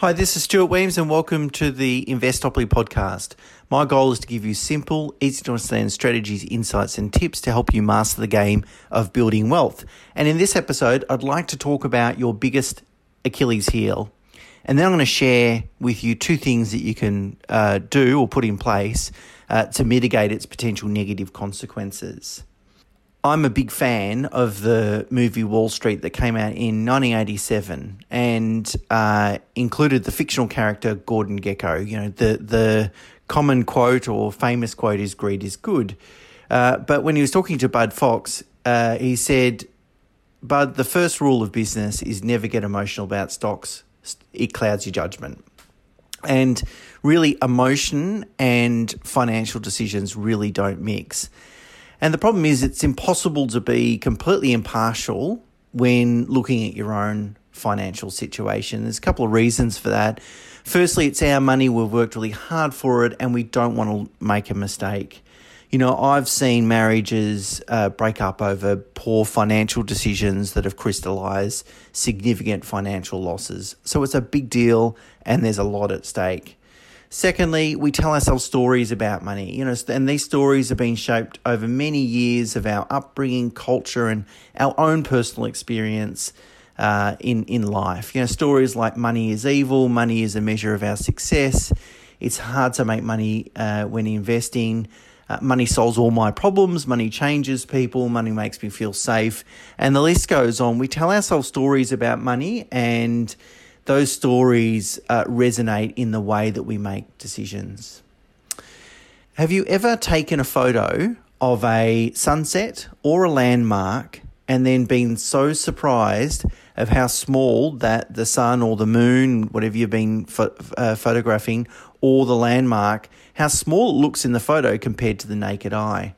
Hi, this is Stuart Wemyss, and welcome to the Investopoly podcast. My goal is to give you simple, easy to understand strategies, insights, and tips to help you master the game of building wealth. And in this episode, I'd like to talk about your biggest Achilles heel. And then I'm going to share with you two things that you can uh, do or put in place uh, to mitigate its potential negative consequences. I'm a big fan of the movie Wall Street that came out in 1987 and uh, included the fictional character Gordon Gekko. You know, the, the common quote or famous quote is greed is good. Uh, but when he was talking to Bud Fox, uh, he said, Bud, the first rule of business is never get emotional about stocks, it clouds your judgment. And really, emotion and financial decisions really don't mix. And the problem is, it's impossible to be completely impartial when looking at your own financial situation. There's a couple of reasons for that. Firstly, it's our money, we've worked really hard for it, and we don't want to make a mistake. You know, I've seen marriages uh, break up over poor financial decisions that have crystallized significant financial losses. So it's a big deal, and there's a lot at stake. Secondly, we tell ourselves stories about money, you know, and these stories have been shaped over many years of our upbringing, culture, and our own personal experience uh, in in life. You know, stories like money is evil, money is a measure of our success. It's hard to make money uh, when investing. Uh, money solves all my problems. Money changes people. Money makes me feel safe, and the list goes on. We tell ourselves stories about money and those stories uh, resonate in the way that we make decisions. Have you ever taken a photo of a sunset or a landmark and then been so surprised of how small that the sun or the moon, whatever you've been pho- uh, photographing, or the landmark, how small it looks in the photo compared to the naked eye?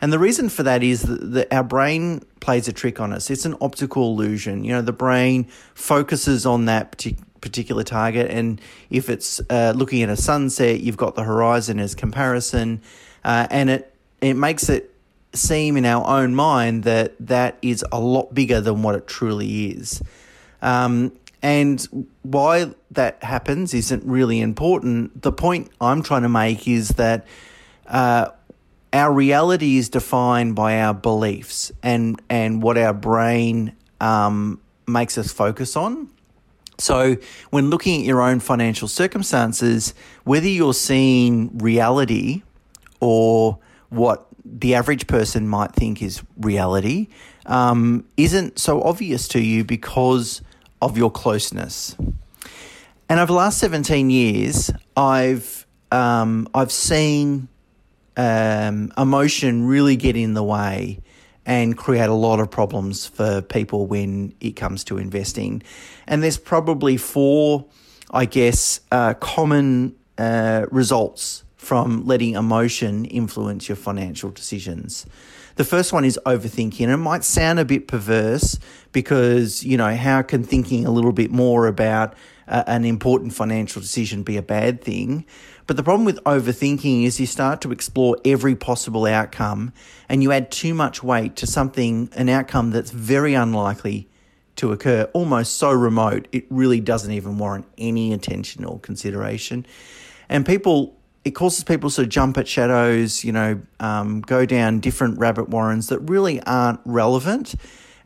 And the reason for that is that, our brain plays a trick on us. It's an optical illusion. You know, the brain focuses on that particular target, and if it's uh, looking at a sunset, you've got the horizon as comparison, uh, and it it makes it seem in our own mind that that is a lot bigger than what it truly is. Um, and why that happens isn't really important. The point I'm trying to make is that uh, our reality is defined by our beliefs and and what our brain um, makes us focus on. So, when looking at your own financial circumstances, whether you're seeing reality or what the average person might think is reality, um, isn't so obvious to you because of your closeness. And over the last 17 years, I've um, I've seen um, emotion really get in the way and create a lot of problems for people when it comes to investing. And there's probably four, I guess, uh, common uh, results from letting emotion influence your financial decisions. The first one is overthinking. And it might sound a bit perverse because, you know, how can thinking a little bit more about uh, an important financial decision be a bad thing? But the problem with overthinking is you start to explore every possible outcome and you add too much weight to something, an outcome that's very unlikely to occur, almost so remote, it really doesn't even warrant any attention or consideration. And people, it causes people to jump at shadows, you know, um, go down different rabbit warrens that really aren't relevant.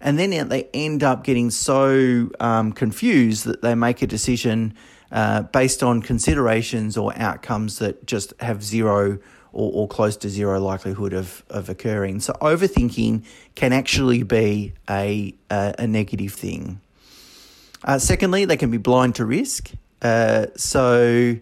And then they end up getting so um, confused that they make a decision uh, based on considerations or outcomes that just have zero or, or close to zero likelihood of, of occurring. So overthinking can actually be a, a, a negative thing. Uh, secondly, they can be blind to risk. Uh, so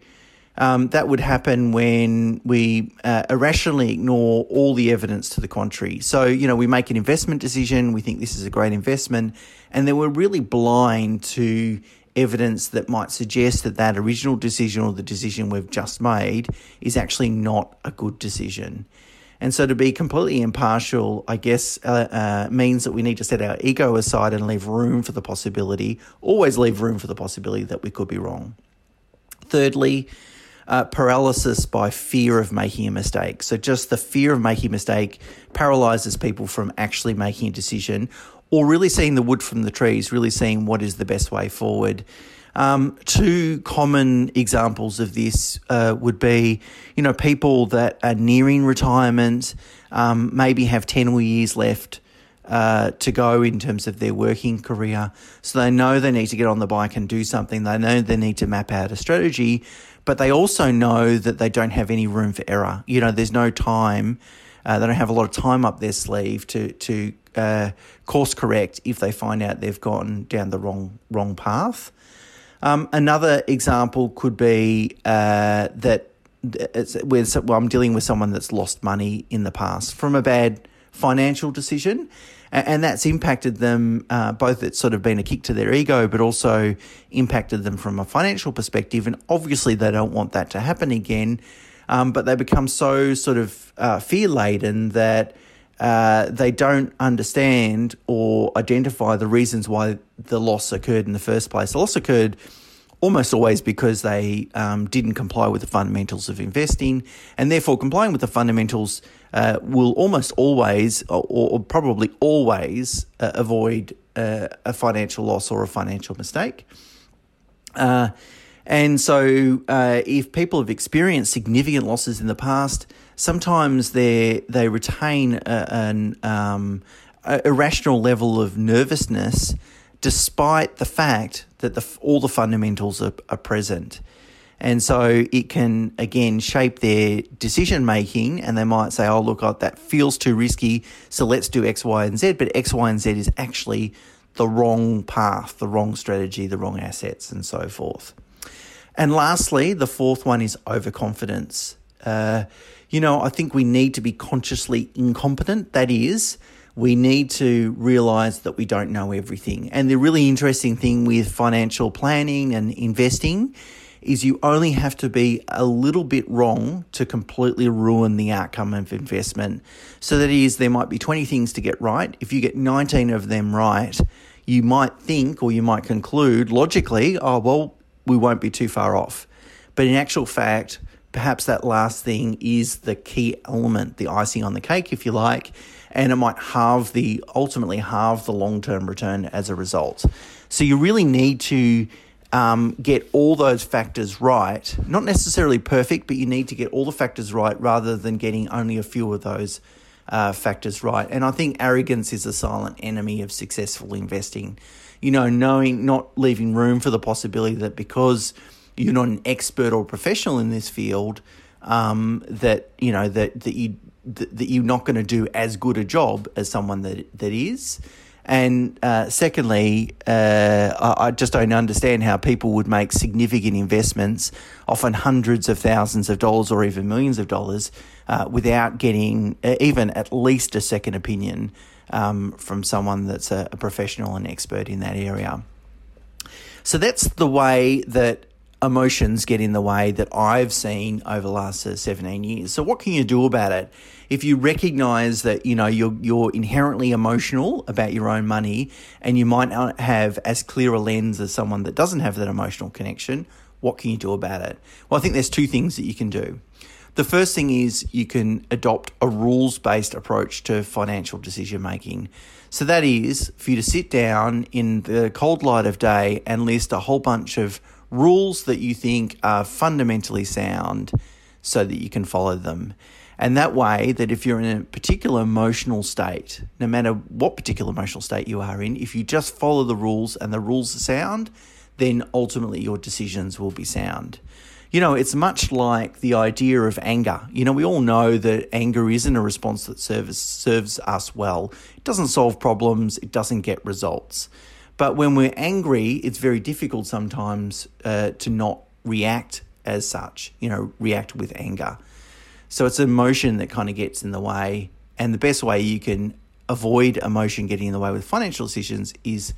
um, that would happen when we uh, irrationally ignore all the evidence to the contrary. So, you know, we make an investment decision, we think this is a great investment, and then we're really blind to evidence that might suggest that that original decision or the decision we've just made is actually not a good decision. And so to be completely impartial, I guess, uh, uh, means that we need to set our ego aside and leave room for the possibility, always leave room for the possibility that we could be wrong. Thirdly, uh, paralysis by fear of making a mistake. So just the fear of making a mistake paralyzes people from actually making a decision or really seeing the wood from the trees, really seeing what is the best way forward. Um, two common examples of this uh, would be, you know, people that are nearing retirement, um, maybe have 10 or years left uh, to go in terms of their working career. So they know they need to get on the bike and do something. They know they need to map out a strategy, but they also know that they don't have any room for error. You know, there's no time. Uh, they don't have a lot of time up their sleeve to to uh, course correct if they find out they've gone down the wrong wrong path. Um, another example could be uh, that it's where well, I'm dealing with someone that's lost money in the past from a bad financial decision, and that's impacted them uh, both. It's sort of been a kick to their ego, but also impacted them from a financial perspective. And obviously, they don't want that to happen again. Um, but they become so sort of uh, fear laden that uh, they don't understand or identify the reasons why the loss occurred in the first place. The loss occurred almost always because they um, didn't comply with the fundamentals of investing, and therefore complying with the fundamentals uh, will almost always, or, or probably always, uh, avoid uh, a financial loss or a financial mistake. Uh, and so, uh, if people have experienced significant losses in the past, sometimes they they retain a, an um, irrational level of nervousness, despite the fact that the, all the fundamentals are, are present. And so it can again shape their decision making, and they might say, "Oh, look, that feels too risky, so let's do X, Y, and Z." But X, Y, and Z is actually the wrong path, the wrong strategy, the wrong assets, and so forth. And lastly, the fourth one is overconfidence. Uh, you know, I think we need to be consciously incompetent. That is, we need to realize that we don't know everything. And the really interesting thing with financial planning and investing is you only have to be a little bit wrong to completely ruin the outcome of investment. So that is, there might be 20 things to get right. If you get 19 of them right, you might think or you might conclude logically, oh, well, we won't be too far off. But in actual fact, perhaps that last thing is the key element, the icing on the cake, if you like, and it might halve the ultimately halve the long term return as a result. So you really need to um, get all those factors right. Not necessarily perfect, but you need to get all the factors right rather than getting only a few of those uh, factors right. And I think arrogance is a silent enemy of successful investing you know, knowing, not leaving room for the possibility that because you're not an expert or professional in this field, um, that you know that that you that you're not going to do as good a job as someone that that is. And uh, secondly, uh, I, I just don't understand how people would make significant investments, often hundreds of thousands of dollars or even millions of dollars, uh, without getting uh, even at least a second opinion um, from someone that's a, a professional and expert in that area. So that's the way that emotions get in the way that I've seen over the last uh, 17 years. So what can you do about it? If you recognize that, you know, you're you're inherently emotional about your own money and you might not have as clear a lens as someone that doesn't have that emotional connection, what can you do about it? Well, I think there's two things that you can do. The first thing is you can adopt a rules based approach to financial decision making. So that is for you to sit down in the cold light of day and list a whole bunch of rules that you think are fundamentally sound so that you can follow them. And that way, that if you're in a particular emotional state, no matter what particular emotional state you are in, if you just follow the rules and the rules are sound, then ultimately your decisions will be sound. You know, it's much like the idea of anger. You know, we all know that anger isn't a response that serves, serves us well. It doesn't solve problems, it doesn't get results. But when we're angry, it's very difficult sometimes uh, to not react as such, you know, react with anger. So it's emotion that kind of gets in the way. And the best way you can avoid emotion getting in the way with financial decisions is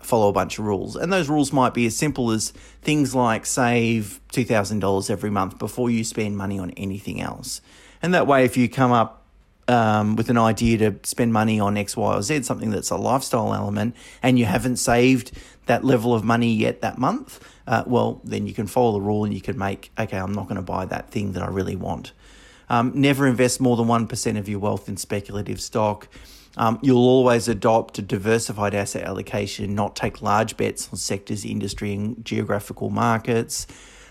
follow a bunch of rules. And those rules might be as simple as things like save $2,000 every month before you spend money on anything else. And that way, if you come up um, with an idea to spend money on X, Y, or Z, something that's a lifestyle element, and you haven't saved that level of money yet that month, uh, well, then you can follow the rule and you can make, okay, I'm not going to buy that thing that I really want. Um, never invest more than 1% of your wealth in speculative stock. Um, you'll always adopt a diversified asset allocation, not take large bets on sectors, industry, and geographical markets.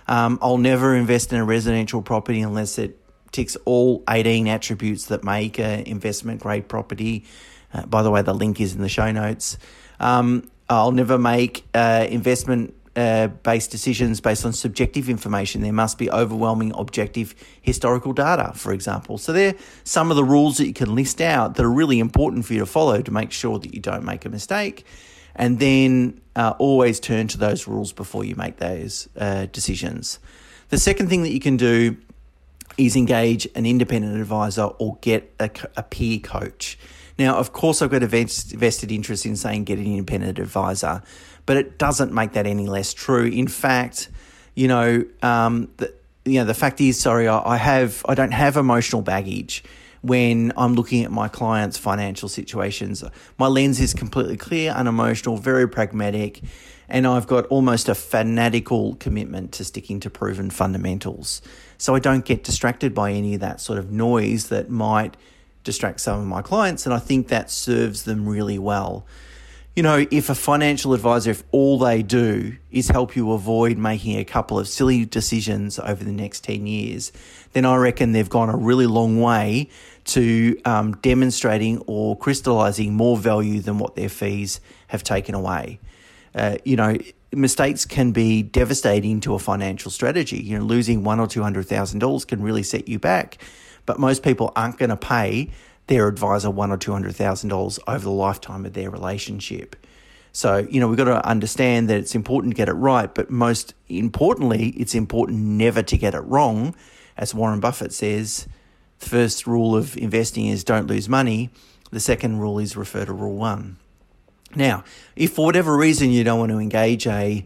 Um, I'll never invest in a residential property unless it ticks all 18 attributes that make an investment grade property. Uh, by the way, the link is in the show notes. Um, I'll never make uh, investment uh, based decisions based on subjective information. There must be overwhelming objective historical data, for example. So, there are some of the rules that you can list out that are really important for you to follow to make sure that you don't make a mistake. And then uh, always turn to those rules before you make those uh, decisions. The second thing that you can do is engage an independent advisor or get a, a peer coach. Now, of course, I've got a vested interest in saying get an independent advisor, but it doesn't make that any less true. In fact, you know, um, the, you know, the fact is, sorry, I, I have, I don't have emotional baggage when I'm looking at my clients' financial situations. My lens is completely clear, unemotional, very pragmatic, and I've got almost a fanatical commitment to sticking to proven fundamentals. So I don't get distracted by any of that sort of noise that might distract some of my clients, and I think that serves them really well. You know, if a financial advisor, if all they do is help you avoid making a couple of silly decisions over the next 10 years, then I reckon they've gone a really long way to um, demonstrating or crystallizing more value than what their fees have taken away. Uh, you know, mistakes can be devastating to a financial strategy. You know, losing one or two hundred thousand dollars can really set you back. But most people aren't going to pay their advisor one or two hundred thousand dollars over the lifetime of their relationship. So, you know, we've got to understand that it's important to get it right, but most importantly, it's important never to get it wrong. As Warren Buffett says, the first rule of investing is don't lose money. The second rule is refer to rule one. Now, if for whatever reason you don't want to engage a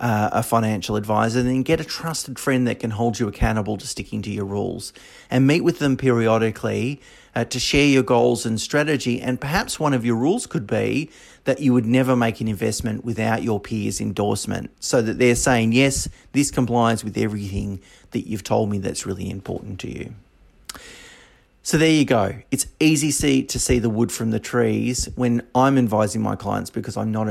uh, a financial advisor, then get a trusted friend that can hold you accountable to sticking to your rules and meet with them periodically uh, to share your goals and strategy. And perhaps one of your rules could be that you would never make an investment without your peers' endorsement so that they're saying, yes, this complies with everything that you've told me that's really important to you. So there you go. It's easy see, to see the wood from the trees when I'm advising my clients because I'm not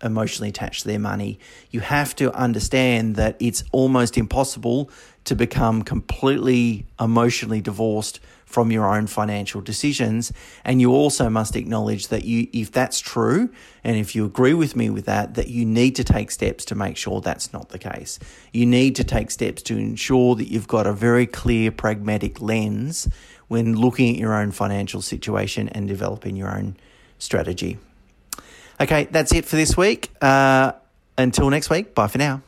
emotionally attached to their money. You have to understand that it's almost impossible to become completely emotionally divorced from your own financial decisions and you also must acknowledge that you if that's true and if you agree with me with that that you need to take steps to make sure that's not the case you need to take steps to ensure that you've got a very clear pragmatic lens when looking at your own financial situation and developing your own strategy. Okay, that's it for this week. Uh, until next week, bye for now.